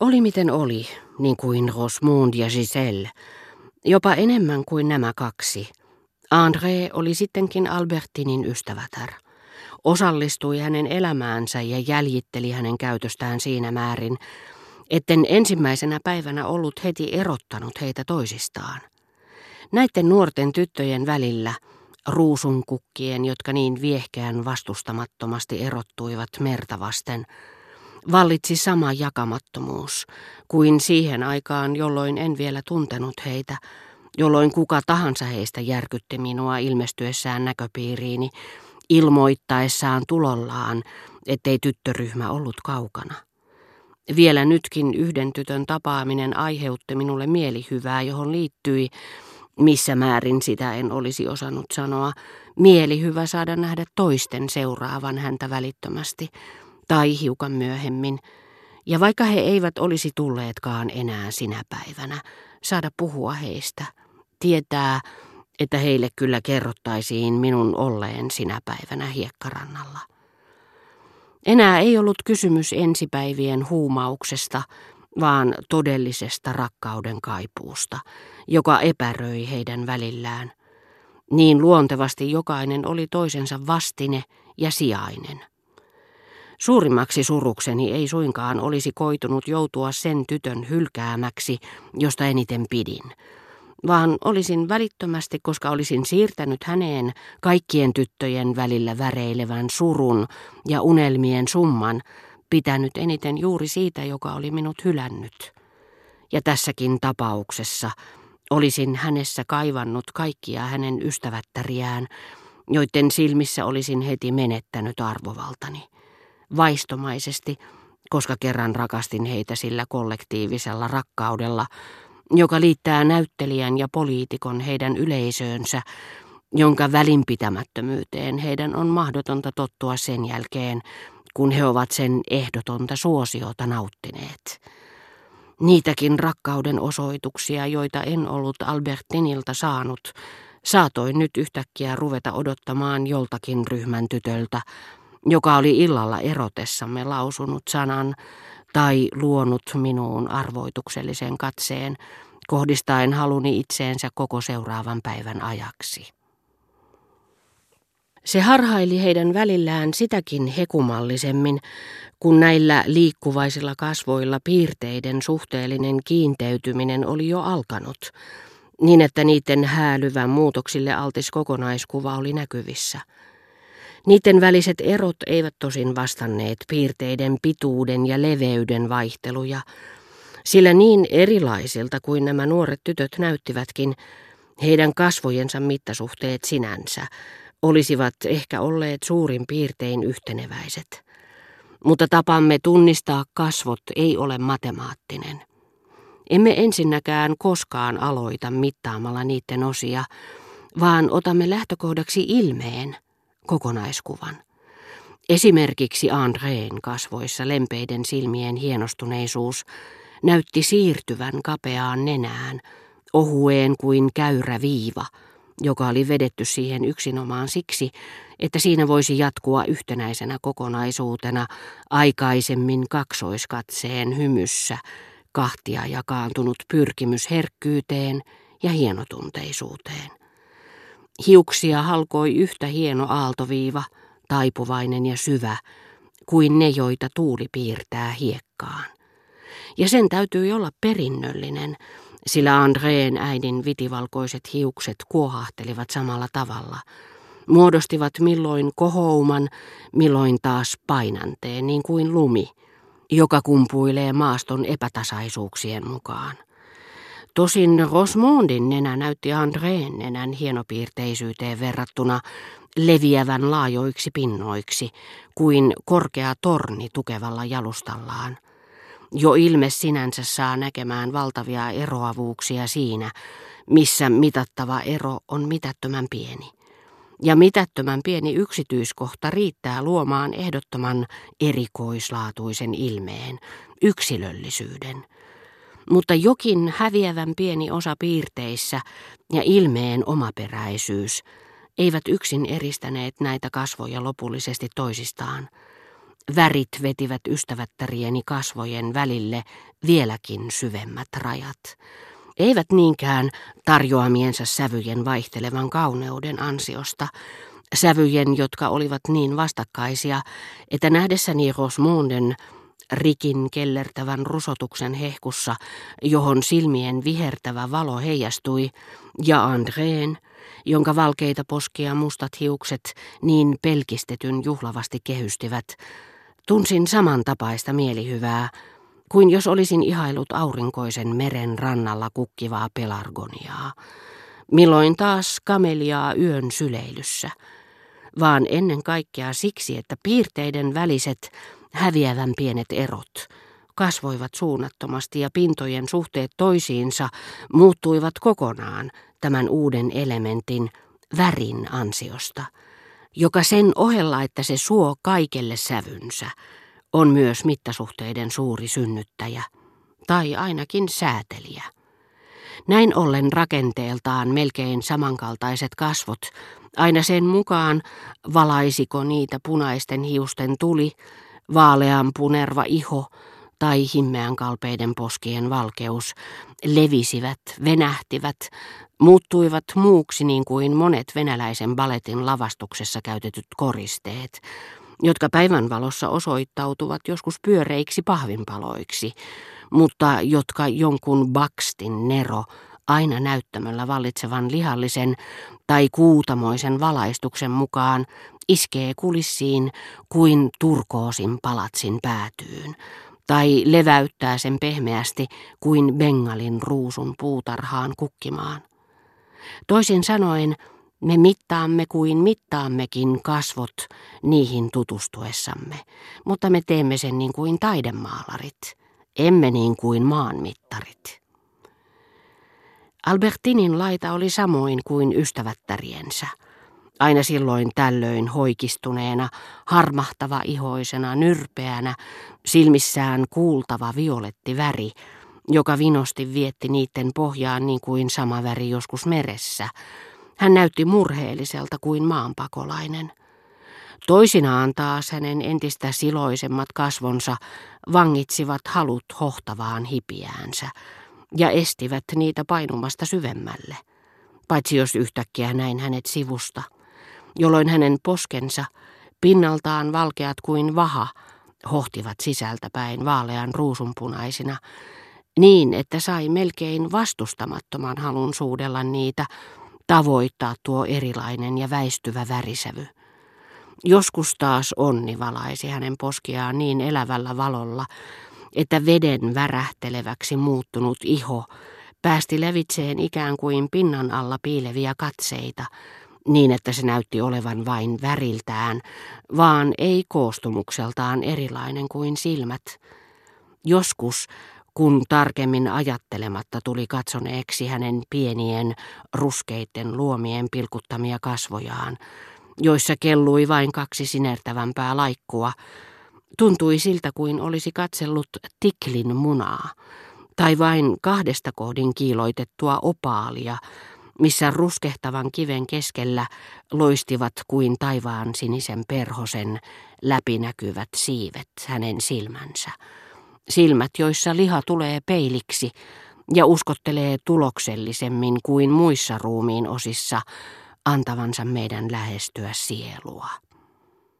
Oli miten oli, niin kuin Rosmund ja Giselle, jopa enemmän kuin nämä kaksi. André oli sittenkin Albertinin ystävätär. Osallistui hänen elämäänsä ja jäljitteli hänen käytöstään siinä määrin, etten ensimmäisenä päivänä ollut heti erottanut heitä toisistaan. Näiden nuorten tyttöjen välillä, ruusunkukkien, jotka niin viehkeän vastustamattomasti erottuivat merta vasten, vallitsi sama jakamattomuus kuin siihen aikaan, jolloin en vielä tuntenut heitä, jolloin kuka tahansa heistä järkytti minua ilmestyessään näköpiiriini, ilmoittaessaan tulollaan, ettei tyttöryhmä ollut kaukana. Vielä nytkin yhden tytön tapaaminen aiheutti minulle mielihyvää, johon liittyi, missä määrin sitä en olisi osannut sanoa, mielihyvä saada nähdä toisten seuraavan häntä välittömästi, tai hiukan myöhemmin, ja vaikka he eivät olisi tulleetkaan enää sinä päivänä, saada puhua heistä, tietää, että heille kyllä kerrottaisiin minun olleen sinä päivänä hiekkarannalla. Enää ei ollut kysymys ensipäivien huumauksesta, vaan todellisesta rakkauden kaipuusta, joka epäröi heidän välillään. Niin luontevasti jokainen oli toisensa vastine ja sijainen. Suurimmaksi surukseni ei suinkaan olisi koitunut joutua sen tytön hylkäämäksi, josta eniten pidin, vaan olisin välittömästi, koska olisin siirtänyt häneen kaikkien tyttöjen välillä väreilevän surun ja unelmien summan, pitänyt eniten juuri siitä, joka oli minut hylännyt. Ja tässäkin tapauksessa olisin hänessä kaivannut kaikkia hänen ystävättäriään, joiden silmissä olisin heti menettänyt arvovaltani vaistomaisesti, koska kerran rakastin heitä sillä kollektiivisella rakkaudella, joka liittää näyttelijän ja poliitikon heidän yleisöönsä, jonka välinpitämättömyyteen heidän on mahdotonta tottua sen jälkeen, kun he ovat sen ehdotonta suosiota nauttineet. Niitäkin rakkauden osoituksia, joita en ollut Albertinilta saanut, saatoin nyt yhtäkkiä ruveta odottamaan joltakin ryhmän tytöltä, joka oli illalla erotessamme lausunut sanan tai luonut minuun arvoituksellisen katseen, kohdistaen haluni itseensä koko seuraavan päivän ajaksi. Se harhaili heidän välillään sitäkin hekumallisemmin, kun näillä liikkuvaisilla kasvoilla piirteiden suhteellinen kiinteytyminen oli jo alkanut, niin että niiden häälyvän muutoksille altis kokonaiskuva oli näkyvissä – niiden väliset erot eivät tosin vastanneet piirteiden pituuden ja leveyden vaihteluja, sillä niin erilaisilta kuin nämä nuoret tytöt näyttivätkin, heidän kasvojensa mittasuhteet sinänsä olisivat ehkä olleet suurin piirtein yhteneväiset. Mutta tapamme tunnistaa kasvot ei ole matemaattinen. Emme ensinnäkään koskaan aloita mittaamalla niiden osia, vaan otamme lähtökohdaksi ilmeen – kokonaiskuvan. Esimerkiksi Andreen kasvoissa lempeiden silmien hienostuneisuus näytti siirtyvän kapeaan nenään, ohueen kuin käyrä viiva, joka oli vedetty siihen yksinomaan siksi, että siinä voisi jatkua yhtenäisenä kokonaisuutena aikaisemmin kaksoiskatseen hymyssä kahtia jakaantunut pyrkimys herkkyyteen ja hienotunteisuuteen. Hiuksia halkoi yhtä hieno aaltoviiva, taipuvainen ja syvä, kuin ne, joita tuuli piirtää hiekkaan. Ja sen täytyy olla perinnöllinen, sillä Andreen äidin vitivalkoiset hiukset kuohahtelivat samalla tavalla. Muodostivat milloin kohouman, milloin taas painanteen, niin kuin lumi, joka kumpuilee maaston epätasaisuuksien mukaan. Tosin Rosmondin nenä näytti Andreen nenän hienopiirteisyyteen verrattuna leviävän laajoiksi pinnoiksi kuin korkea torni tukevalla jalustallaan. Jo ilme sinänsä saa näkemään valtavia eroavuuksia siinä, missä mitattava ero on mitättömän pieni. Ja mitättömän pieni yksityiskohta riittää luomaan ehdottoman erikoislaatuisen ilmeen, yksilöllisyyden – mutta jokin häviävän pieni osa piirteissä ja ilmeen omaperäisyys eivät yksin eristäneet näitä kasvoja lopullisesti toisistaan. Värit vetivät ystävättärieni kasvojen välille vieläkin syvemmät rajat. Eivät niinkään tarjoamiensa sävyjen vaihtelevan kauneuden ansiosta, sävyjen, jotka olivat niin vastakkaisia, että nähdessäni Rosmunden rikin kellertävän rusotuksen hehkussa, johon silmien vihertävä valo heijastui, ja Andreen, jonka valkeita poskia mustat hiukset niin pelkistetyn juhlavasti kehystivät, tunsin samantapaista mielihyvää, kuin jos olisin ihailut aurinkoisen meren rannalla kukkivaa pelargoniaa, milloin taas kameliaa yön syleilyssä, vaan ennen kaikkea siksi, että piirteiden väliset häviävän pienet erot kasvoivat suunnattomasti ja pintojen suhteet toisiinsa muuttuivat kokonaan tämän uuden elementin värin ansiosta, joka sen ohella, että se suo kaikelle sävynsä, on myös mittasuhteiden suuri synnyttäjä, tai ainakin säätelijä. Näin ollen rakenteeltaan melkein samankaltaiset kasvot, aina sen mukaan valaisiko niitä punaisten hiusten tuli, vaalean punerva iho tai himmeän kalpeiden poskien valkeus, levisivät, venähtivät, muuttuivat muuksi niin kuin monet venäläisen baletin lavastuksessa käytetyt koristeet, jotka päivänvalossa osoittautuvat joskus pyöreiksi pahvinpaloiksi, mutta jotka jonkun bakstin nero aina näyttämöllä vallitsevan lihallisen tai kuutamoisen valaistuksen mukaan iskee kulissiin kuin turkoosin palatsin päätyyn, tai leväyttää sen pehmeästi kuin bengalin ruusun puutarhaan kukkimaan. Toisin sanoen, me mittaamme kuin mittaammekin kasvot niihin tutustuessamme, mutta me teemme sen niin kuin taidemaalarit, emme niin kuin maanmittarit. Albertinin laita oli samoin kuin ystävättäriensä. Aina silloin tällöin hoikistuneena, harmahtava ihoisena, nyrpeänä, silmissään kuultava violetti väri, joka vinosti vietti niiden pohjaan niin kuin sama väri joskus meressä. Hän näytti murheelliselta kuin maanpakolainen. Toisinaan taas hänen entistä siloisemmat kasvonsa vangitsivat halut hohtavaan hipiäänsä ja estivät niitä painumasta syvemmälle, paitsi jos yhtäkkiä näin hänet sivusta, jolloin hänen poskensa, pinnaltaan valkeat kuin vaha, hohtivat sisältäpäin vaalean ruusunpunaisina, niin että sai melkein vastustamattoman halun suudella niitä, tavoittaa tuo erilainen ja väistyvä värisävy. Joskus taas onni valaisi hänen poskiaan niin elävällä valolla, että veden värähteleväksi muuttunut iho päästi levitseen ikään kuin pinnan alla piileviä katseita, niin että se näytti olevan vain väriltään, vaan ei koostumukseltaan erilainen kuin silmät. Joskus, kun tarkemmin ajattelematta tuli katsoneeksi hänen pienien, ruskeitten luomien pilkuttamia kasvojaan, joissa kellui vain kaksi sinertävämpää laikkua, Tuntui siltä kuin olisi katsellut tiklin munaa, tai vain kahdesta kohdin kiiloitettua opaalia, missä ruskehtavan kiven keskellä loistivat kuin taivaan sinisen perhosen läpinäkyvät siivet hänen silmänsä. Silmät, joissa liha tulee peiliksi ja uskottelee tuloksellisemmin kuin muissa ruumiin osissa antavansa meidän lähestyä sielua.